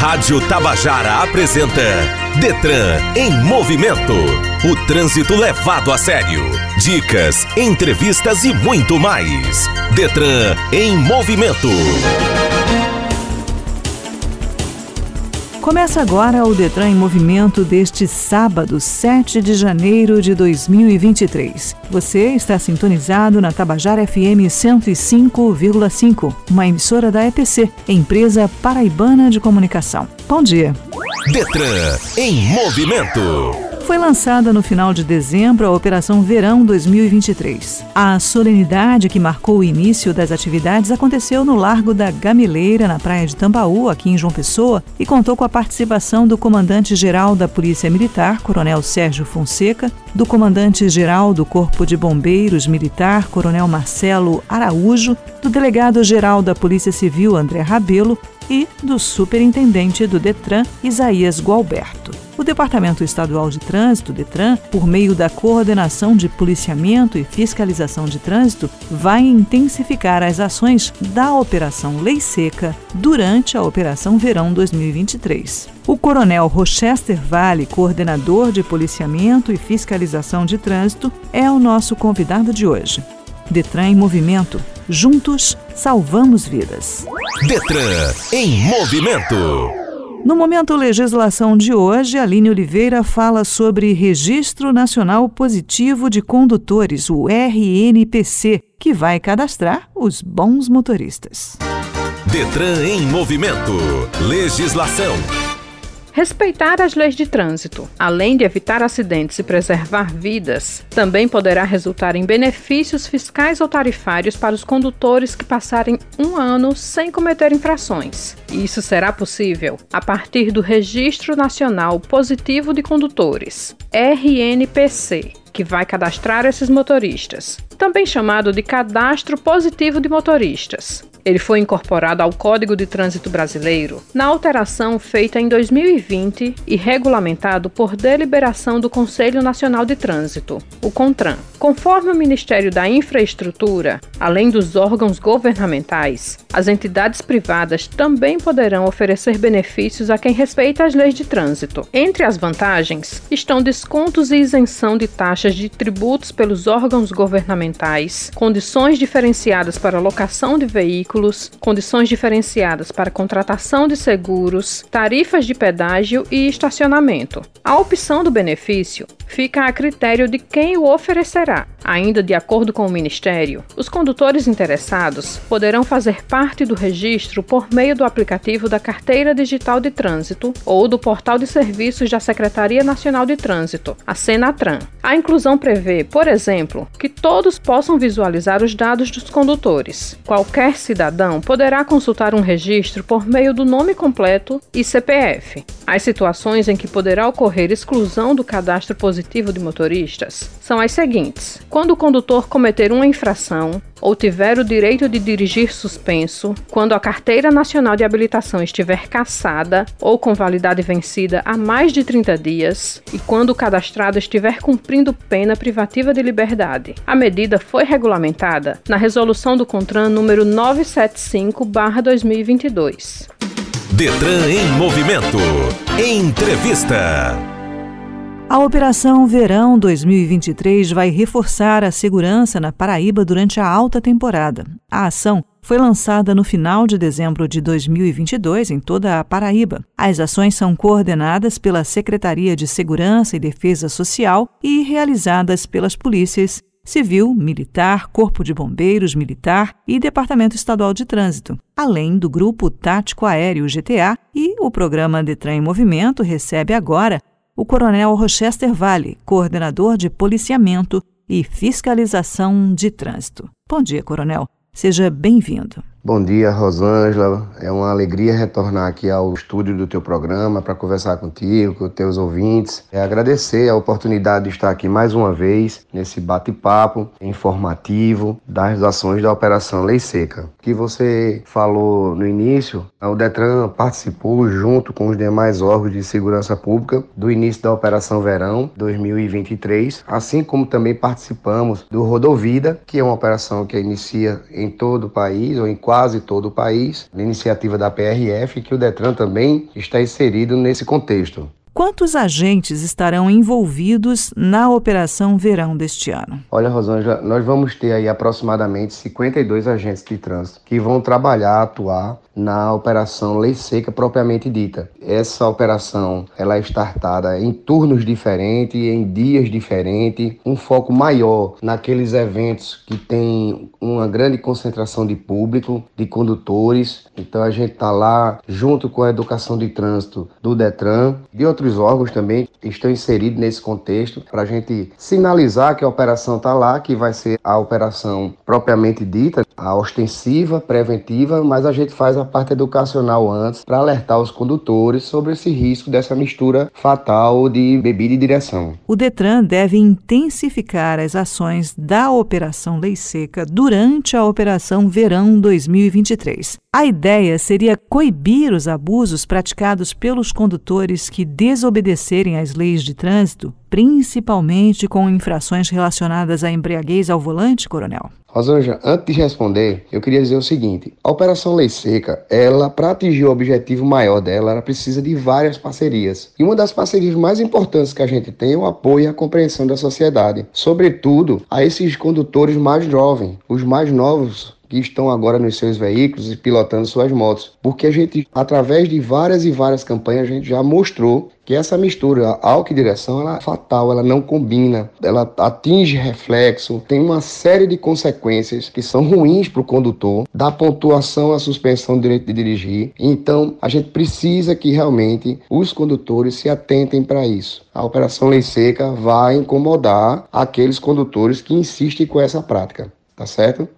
Rádio Tabajara apresenta Detran em movimento. O trânsito levado a sério. Dicas, entrevistas e muito mais. Detran em movimento. Começa agora o Detran em Movimento deste sábado, 7 de janeiro de 2023. Você está sintonizado na Tabajara FM 105,5, uma emissora da EPC, Empresa Paraibana de Comunicação. Bom dia. Detran em Movimento foi lançada no final de dezembro a Operação Verão 2023. A solenidade que marcou o início das atividades aconteceu no Largo da Gameleira, na praia de Tambaú, aqui em João Pessoa, e contou com a participação do comandante-geral da Polícia Militar, Coronel Sérgio Fonseca, do comandante-geral do Corpo de Bombeiros Militar, Coronel Marcelo Araújo, do delegado-geral da Polícia Civil, André Rabelo, e do superintendente do Detran, Isaías Gualberto. O Departamento Estadual de Trânsito, DETRAN, por meio da Coordenação de Policiamento e Fiscalização de Trânsito, vai intensificar as ações da Operação Lei Seca durante a Operação Verão 2023. O Coronel Rochester Vale, coordenador de Policiamento e Fiscalização de Trânsito, é o nosso convidado de hoje. Detran em movimento. Juntos, salvamos vidas. Detran em movimento. No momento legislação de hoje, Aline Oliveira fala sobre Registro Nacional Positivo de Condutores, o RNPC, que vai cadastrar os bons motoristas. Detran em movimento. Legislação. Respeitar as leis de trânsito, além de evitar acidentes e preservar vidas, também poderá resultar em benefícios fiscais ou tarifários para os condutores que passarem um ano sem cometer infrações. Isso será possível a partir do Registro Nacional Positivo de Condutores, RNPC, que vai cadastrar esses motoristas, também chamado de Cadastro Positivo de Motoristas. Ele foi incorporado ao Código de Trânsito Brasileiro na alteração feita em 2020 e regulamentado por deliberação do Conselho Nacional de Trânsito, o CONTRAN. Conforme o Ministério da Infraestrutura, além dos órgãos governamentais, as entidades privadas também poderão oferecer benefícios a quem respeita as leis de trânsito. Entre as vantagens estão descontos e isenção de taxas de tributos pelos órgãos governamentais, condições diferenciadas para locação de veículos, condições diferenciadas para contratação de seguros, tarifas de pedágio e estacionamento. A opção do benefício fica a critério de quem o oferecerá. Ainda de acordo com o Ministério, os condutores interessados poderão fazer parte do registro por meio do aplicativo da Carteira Digital de Trânsito ou do Portal de Serviços da Secretaria Nacional de Trânsito, a Senatran. A inclusão prevê, por exemplo, que todos possam visualizar os dados dos condutores. Qualquer cidadão poderá consultar um registro por meio do nome completo e CPF. As situações em que poderá ocorrer exclusão do cadastro positivo de motoristas são as seguintes: quando o condutor cometer uma infração ou tiver o direito de dirigir suspenso, quando a Carteira Nacional de Habilitação estiver cassada ou com validade vencida há mais de 30 dias e quando o cadastrado estiver cumprindo pena privativa de liberdade. A medida foi regulamentada na resolução do CONTRAN número 975/2022. Detran em movimento. Entrevista. A Operação Verão 2023 vai reforçar a segurança na Paraíba durante a alta temporada. A ação foi lançada no final de dezembro de 2022 em toda a Paraíba. As ações são coordenadas pela Secretaria de Segurança e Defesa Social e realizadas pelas polícias Civil, Militar, Corpo de Bombeiros Militar e Departamento Estadual de Trânsito, além do Grupo Tático Aéreo GTA e o programa Detran em Movimento recebe agora o Coronel Rochester Vale, coordenador de policiamento e fiscalização de trânsito. Bom dia, Coronel. Seja bem-vindo. Bom dia, Rosângela. É uma alegria retornar aqui ao estúdio do teu programa para conversar contigo, com teus ouvintes. É agradecer a oportunidade de estar aqui mais uma vez nesse bate-papo informativo das ações da Operação Lei Seca. Que você falou no início, o Detran participou junto com os demais órgãos de segurança pública do início da Operação Verão 2023, assim como também participamos do Rodovida, que é uma operação que inicia em todo o país ou em quase todo o país, na iniciativa da PRF, que o Detran também está inserido nesse contexto. Quantos agentes estarão envolvidos na Operação Verão deste ano? Olha, Rosângela, nós vamos ter aí aproximadamente 52 agentes de trânsito que vão trabalhar, atuar na operação Lei Seca propriamente dita. Essa operação ela é startada em turnos diferentes, em dias diferentes, um foco maior naqueles eventos que tem uma grande concentração de público, de condutores. Então a gente está lá junto com a educação de trânsito do Detran, de outros órgãos também estão inseridos nesse contexto para a gente sinalizar que a operação está lá, que vai ser a operação propriamente dita, a ostensiva, preventiva, mas a gente faz a parte educacional antes para alertar os condutores sobre esse risco dessa mistura fatal de bebida e direção. O Detran deve intensificar as ações da Operação Lei Seca durante a Operação Verão 2023. A ideia seria coibir os abusos praticados pelos condutores que desobedecerem às leis de trânsito, principalmente com infrações relacionadas à embriaguez ao volante, coronel. Rosângela, antes de responder, eu queria dizer o seguinte: a Operação Lei Seca, ela, para atingir o objetivo maior dela, ela precisa de várias parcerias. E uma das parcerias mais importantes que a gente tem é o apoio e a compreensão da sociedade, sobretudo a esses condutores mais jovens, os mais novos que estão agora nos seus veículos e pilotando suas motos. Porque a gente, através de várias e várias campanhas, a gente já mostrou que essa mistura álcool e direção ela é fatal, ela não combina, ela atinge reflexo, tem uma série de consequências que são ruins para o condutor, da pontuação à suspensão do direito de dirigir. Então, a gente precisa que realmente os condutores se atentem para isso. A Operação Lei Seca vai incomodar aqueles condutores que insistem com essa prática, tá certo?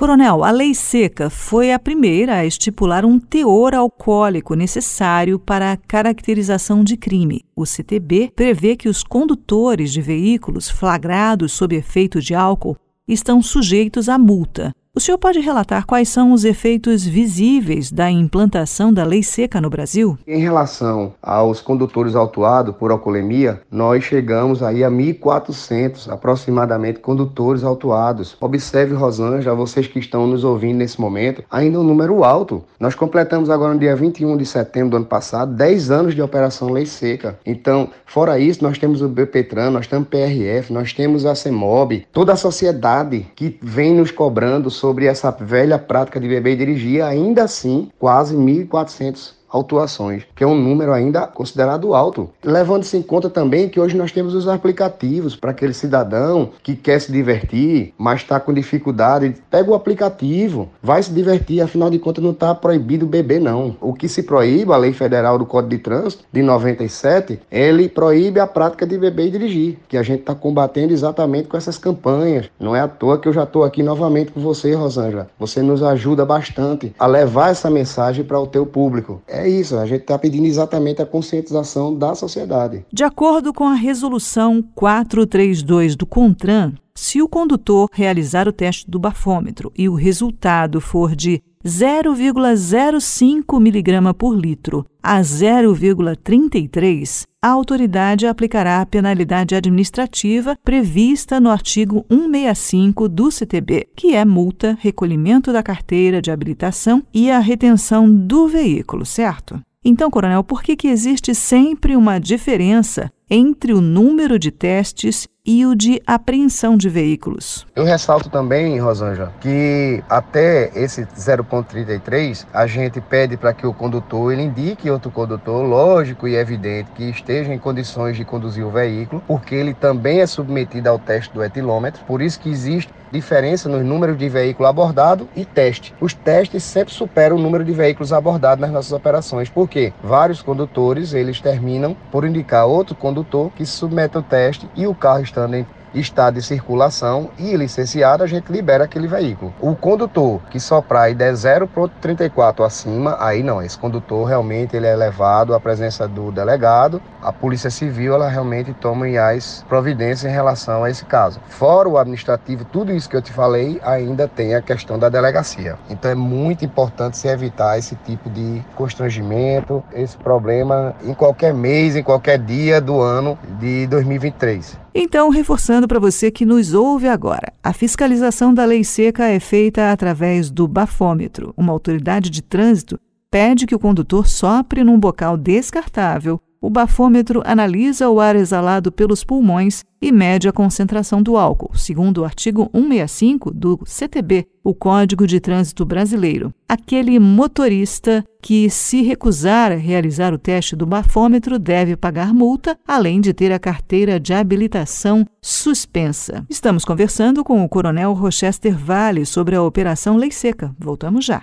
Coronel, a lei seca foi a primeira a estipular um teor alcoólico necessário para a caracterização de crime. O CTB prevê que os condutores de veículos flagrados sob efeito de álcool estão sujeitos à multa. O senhor pode relatar quais são os efeitos visíveis da implantação da lei seca no Brasil? Em relação aos condutores autuados por alcoolemia, nós chegamos aí a 1.400 aproximadamente condutores autuados. Observe, Rosângela, vocês que estão nos ouvindo nesse momento, ainda um número alto. Nós completamos agora no dia 21 de setembro do ano passado 10 anos de operação lei seca. Então, fora isso, nós temos o BPTran, nós temos PRF, nós temos a CEMOB, toda a sociedade que vem nos cobrando sobre essa velha prática de beber e dirigir, ainda assim, quase 1.400 autuações, que é um número ainda considerado alto. Levando-se em conta também que hoje nós temos os aplicativos para aquele cidadão que quer se divertir, mas está com dificuldade, pega o aplicativo, vai se divertir, afinal de contas não está proibido beber não. O que se proíbe, a Lei Federal do Código de Trânsito de 97, ele proíbe a prática de beber e dirigir, que a gente está combatendo exatamente com essas campanhas. Não é à toa que eu já estou aqui novamente com você, Rosângela. Você nos ajuda bastante a levar essa mensagem para o teu público. É é isso, a gente está pedindo exatamente a conscientização da sociedade. De acordo com a resolução 432 do CONTRAN, se o condutor realizar o teste do bafômetro e o resultado for de 0,05 mg por litro a 0,33, a autoridade aplicará a penalidade administrativa prevista no artigo 165 do CTB, que é multa, recolhimento da carteira de habilitação e a retenção do veículo, certo? Então, coronel, por que, que existe sempre uma diferença entre o número de testes e o de apreensão de veículos. Eu ressalto também, Rosângela, que até esse 0.33 a gente pede para que o condutor ele indique outro condutor, lógico e evidente, que esteja em condições de conduzir o veículo, porque ele também é submetido ao teste do etilômetro, por isso que existe diferença nos números de veículo abordado e teste. Os testes sempre superam o número de veículos abordados nas nossas operações, porque vários condutores eles terminam por indicar outro condutor que submete ao teste e o carro estando em estado de circulação e licenciado, a gente libera aquele veículo. O condutor que soprar e der 0,34 acima, aí não, esse condutor realmente ele é levado à presença do delegado, a Polícia Civil ela realmente toma as providências em relação a esse caso. Fora o administrativo, tudo isso que eu te falei, ainda tem a questão da delegacia. Então é muito importante se evitar esse tipo de constrangimento, esse problema em qualquer mês, em qualquer dia do ano de 2023. Então, reforçando para você que nos ouve agora, a fiscalização da lei seca é feita através do bafômetro. Uma autoridade de trânsito pede que o condutor sopre num bocal descartável o bafômetro analisa o ar exalado pelos pulmões e mede a concentração do álcool, segundo o artigo 165 do CTB, o Código de Trânsito Brasileiro. Aquele motorista que se recusar a realizar o teste do bafômetro deve pagar multa, além de ter a carteira de habilitação suspensa. Estamos conversando com o Coronel Rochester Vale sobre a Operação Lei Seca. Voltamos já.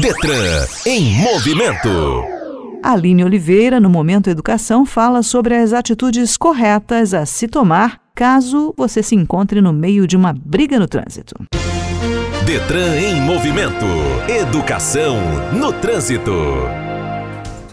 Detran em movimento. Aline Oliveira, no Momento Educação, fala sobre as atitudes corretas a se tomar caso você se encontre no meio de uma briga no trânsito. Detran em movimento. Educação no trânsito.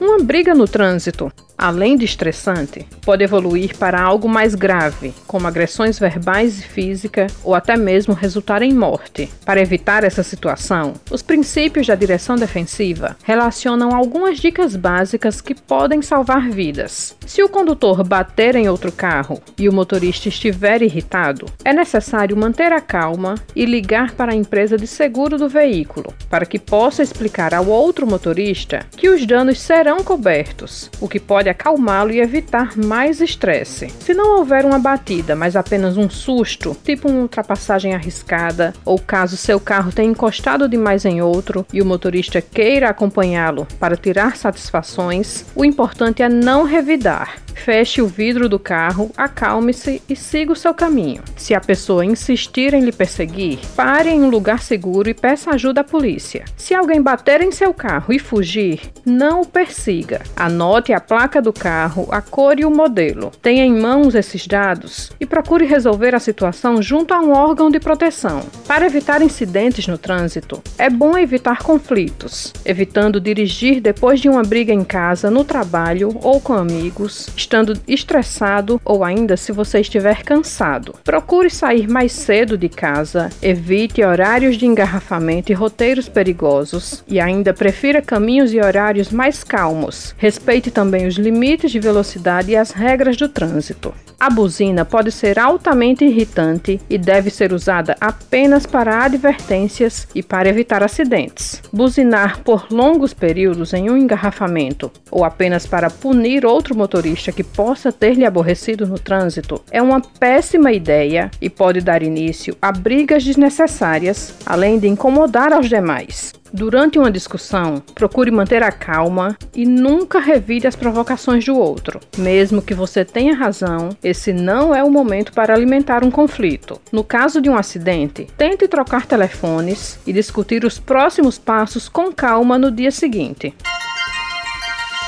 Uma briga no trânsito além de estressante, pode evoluir para algo mais grave, como agressões verbais e físicas ou até mesmo resultar em morte. Para evitar essa situação, os princípios da direção defensiva relacionam algumas dicas básicas que podem salvar vidas. Se o condutor bater em outro carro e o motorista estiver irritado, é necessário manter a calma e ligar para a empresa de seguro do veículo, para que possa explicar ao outro motorista que os danos serão cobertos, o que pode pode acalmá-lo e evitar mais estresse. Se não houver uma batida, mas apenas um susto, tipo uma ultrapassagem arriscada, ou caso seu carro tenha encostado demais em outro e o motorista queira acompanhá-lo para tirar satisfações, o importante é não revidar. Feche o vidro do carro, acalme-se e siga o seu caminho. Se a pessoa insistir em lhe perseguir, pare em um lugar seguro e peça ajuda à polícia. Se alguém bater em seu carro e fugir, não o persiga. Anote a placa do carro, a cor e o modelo. Tenha em mãos esses dados e procure resolver a situação junto a um órgão de proteção. Para evitar incidentes no trânsito, é bom evitar conflitos, evitando dirigir depois de uma briga em casa, no trabalho ou com amigos estando estressado ou ainda se você estiver cansado. Procure sair mais cedo de casa, evite horários de engarrafamento e roteiros perigosos e ainda prefira caminhos e horários mais calmos. Respeite também os limites de velocidade e as regras do trânsito. A buzina pode ser altamente irritante e deve ser usada apenas para advertências e para evitar acidentes. Buzinar por longos períodos em um engarrafamento ou apenas para punir outro motorista que possa ter lhe aborrecido no trânsito é uma péssima ideia e pode dar início a brigas desnecessárias, além de incomodar aos demais. Durante uma discussão, procure manter a calma e nunca revide as provocações do outro. Mesmo que você tenha razão, esse não é o momento para alimentar um conflito. No caso de um acidente, tente trocar telefones e discutir os próximos passos com calma no dia seguinte.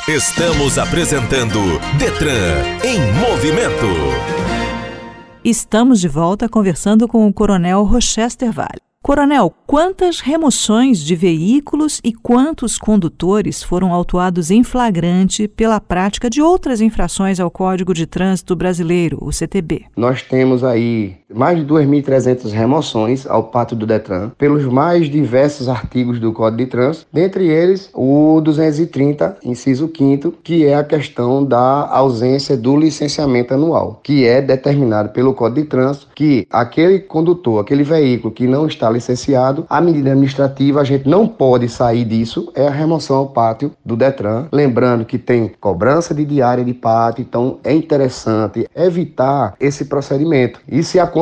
Estamos apresentando Detran em movimento. Estamos de volta conversando com o Coronel Rochester Vale. Coronel, quantas remoções de veículos e quantos condutores foram autuados em flagrante pela prática de outras infrações ao Código de Trânsito Brasileiro, o CTB? Nós temos aí mais de 2.300 remoções ao pátio do Detran pelos mais diversos artigos do Código de Trânsito, dentre eles o 230, inciso 5 que é a questão da ausência do licenciamento anual, que é determinado pelo Código de Trânsito que aquele condutor, aquele veículo que não está licenciado. A medida administrativa, a gente não pode sair disso, é a remoção ao pátio do Detran. Lembrando que tem cobrança de diária de pátio, então é interessante evitar esse procedimento. E se acontecer,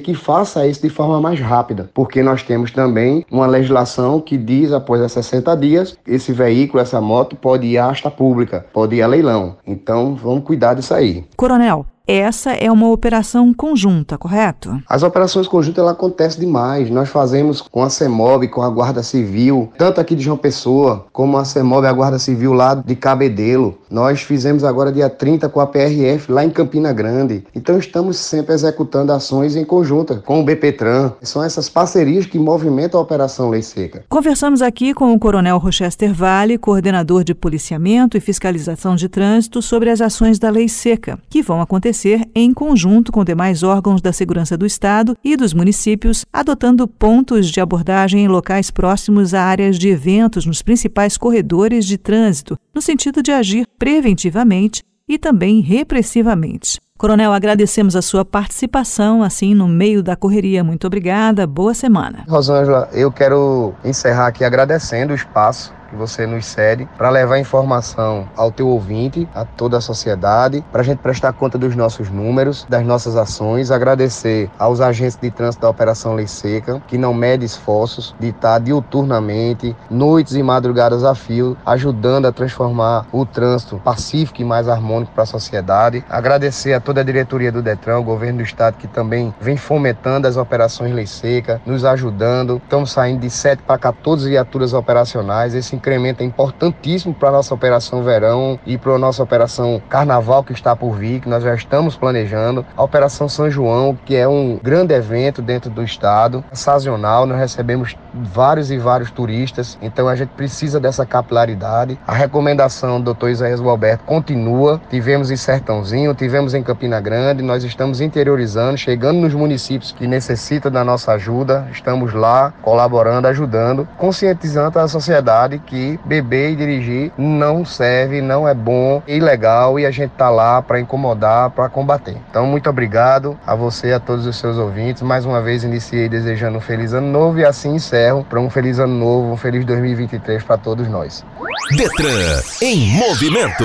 que faça isso de forma mais rápida, porque nós temos também uma legislação que diz, após 60 dias, esse veículo, essa moto pode ir à asta pública, pode ir a leilão. Então, vamos cuidar disso aí. Coronel, essa é uma operação conjunta, correto? As operações conjuntas ela acontecem demais. Nós fazemos com a CEMOB, com a Guarda Civil, tanto aqui de João Pessoa, como a CEMOB e a Guarda Civil lá de Cabedelo. Nós fizemos agora dia 30 com a PRF lá em Campina Grande. Então estamos sempre executando ações em conjunta com o BPTran. São essas parcerias que movimentam a Operação Lei Seca. Conversamos aqui com o Coronel Rochester Vale, coordenador de policiamento e fiscalização de trânsito, sobre as ações da Lei Seca, que vão acontecer acontecer em conjunto com demais órgãos da segurança do Estado e dos municípios, adotando pontos de abordagem em locais próximos a áreas de eventos nos principais corredores de trânsito, no sentido de agir preventivamente e também repressivamente. Coronel, agradecemos a sua participação, assim, no meio da correria. Muito obrigada, boa semana. Rosângela, eu quero encerrar aqui agradecendo o espaço que você nos cede para levar informação ao teu ouvinte, a toda a sociedade, para a gente prestar conta dos nossos números, das nossas ações, agradecer aos agentes de trânsito da Operação Lei Seca, que não mede esforços de estar diuturnamente, noites e madrugadas a fio, ajudando a transformar o trânsito pacífico e mais harmônico para a sociedade. Agradecer a toda a diretoria do Detran, o governo do estado, que também vem fomentando as operações Lei Seca, nos ajudando. Estamos saindo de 7 para 14 viaturas operacionais. Esse incremento é importantíssimo para a nossa operação verão e para a nossa operação carnaval que está por vir, que nós já estamos planejando. A operação São João, que é um grande evento dentro do estado, sazonal, nós recebemos vários e vários turistas, então a gente precisa dessa capilaridade. A recomendação do Dr. Isaías Alberto continua. Tivemos em Sertãozinho, tivemos em Campina Grande, nós estamos interiorizando, chegando nos municípios que necessitam da nossa ajuda, estamos lá colaborando, ajudando, conscientizando a sociedade que beber e dirigir não serve, não é bom, é ilegal e a gente tá lá para incomodar, para combater. Então, muito obrigado a você e a todos os seus ouvintes. Mais uma vez iniciei desejando um feliz ano novo e assim encerro para um feliz ano novo, um feliz 2023 para todos nós. Detran em movimento.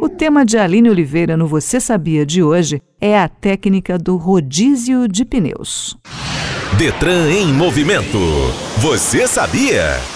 O tema de Aline Oliveira no Você Sabia de hoje é a técnica do rodízio de pneus. Detran em movimento. Você sabia?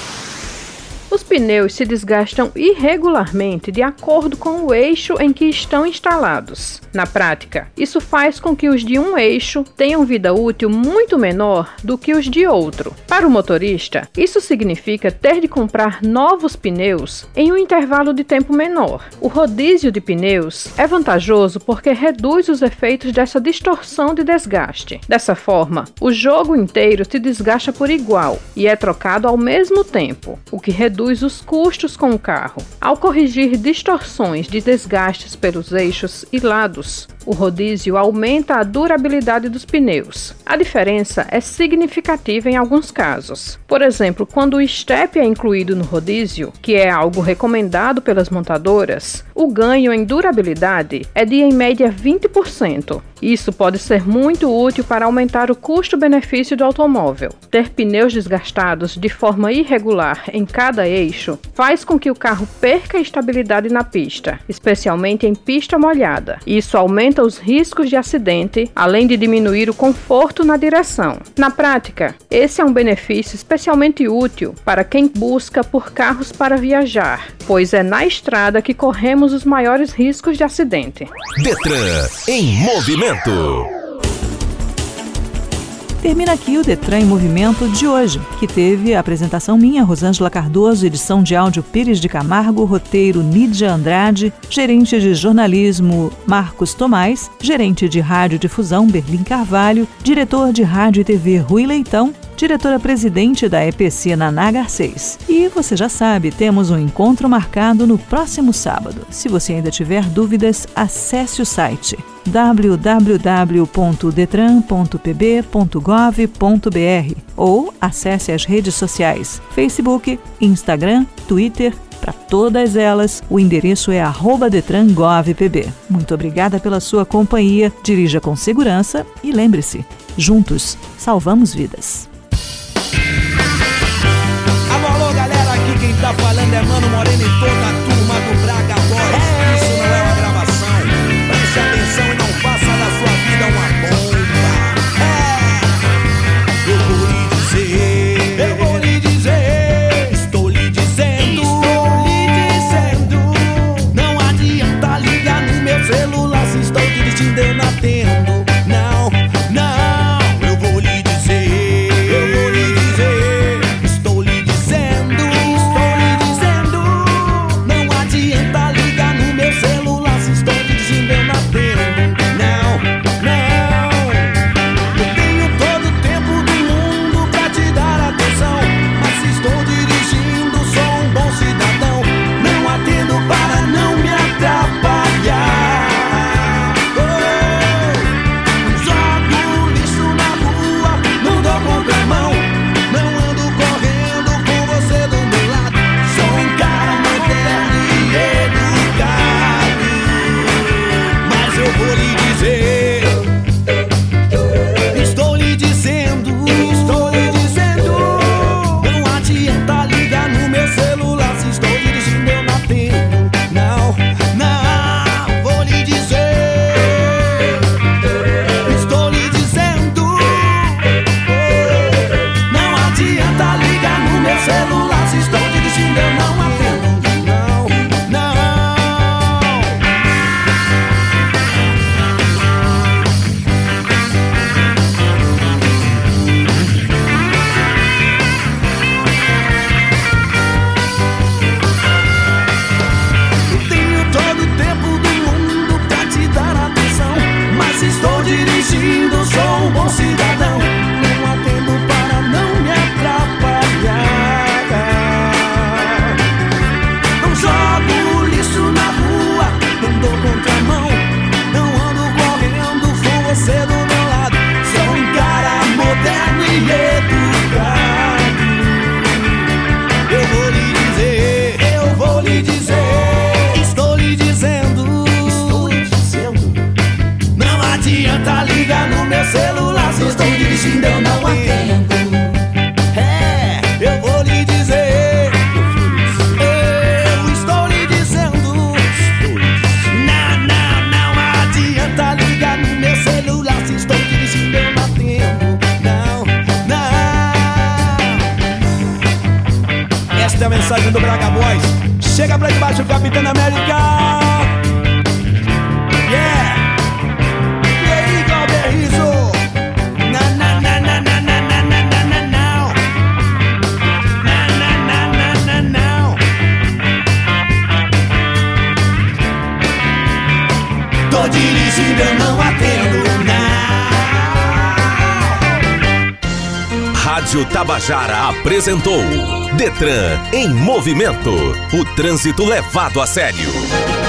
Os pneus se desgastam irregularmente de acordo com o eixo em que estão instalados. Na prática, isso faz com que os de um eixo tenham vida útil muito menor do que os de outro. Para o motorista, isso significa ter de comprar novos pneus em um intervalo de tempo menor. O rodízio de pneus é vantajoso porque reduz os efeitos dessa distorção de desgaste. Dessa forma, o jogo inteiro se desgasta por igual e é trocado ao mesmo tempo, o que reduz reduz os custos com o carro. Ao corrigir distorções de desgastes pelos eixos e lados, o rodízio aumenta a durabilidade dos pneus. A diferença é significativa em alguns casos. Por exemplo, quando o step é incluído no rodízio, que é algo recomendado pelas montadoras, o ganho em durabilidade é de em média 20%. Isso pode ser muito útil para aumentar o custo-benefício do automóvel. Ter pneus desgastados de forma irregular em cada eixo faz com que o carro perca a estabilidade na pista, especialmente em pista molhada. Isso aumenta os riscos de acidente, além de diminuir o conforto na direção. Na prática, esse é um benefício especialmente útil para quem busca por carros para viajar, pois é na estrada que corremos os maiores riscos de acidente. Detran em movimento. Termina aqui o Detran em Movimento de hoje, que teve a apresentação minha, Rosângela Cardoso, edição de áudio Pires de Camargo, roteiro Nídia Andrade, gerente de jornalismo Marcos Tomás, gerente de rádio difusão Berlim Carvalho, diretor de rádio e TV Rui Leitão, diretora-presidente da EPC Naná Garcês. E você já sabe, temos um encontro marcado no próximo sábado. Se você ainda tiver dúvidas, acesse o site www.detran.pb.gov.br ou acesse as redes sociais Facebook, Instagram, Twitter. Para todas elas, o endereço é @detrangovpb. Muito obrigada pela sua companhia. Dirija com segurança e lembre-se, juntos salvamos vidas. Mano Moreno e toda a turma do Braga Chega pra debaixo, Capitão América. Rádio Tabajara apresentou Detran em movimento. O trânsito levado a sério.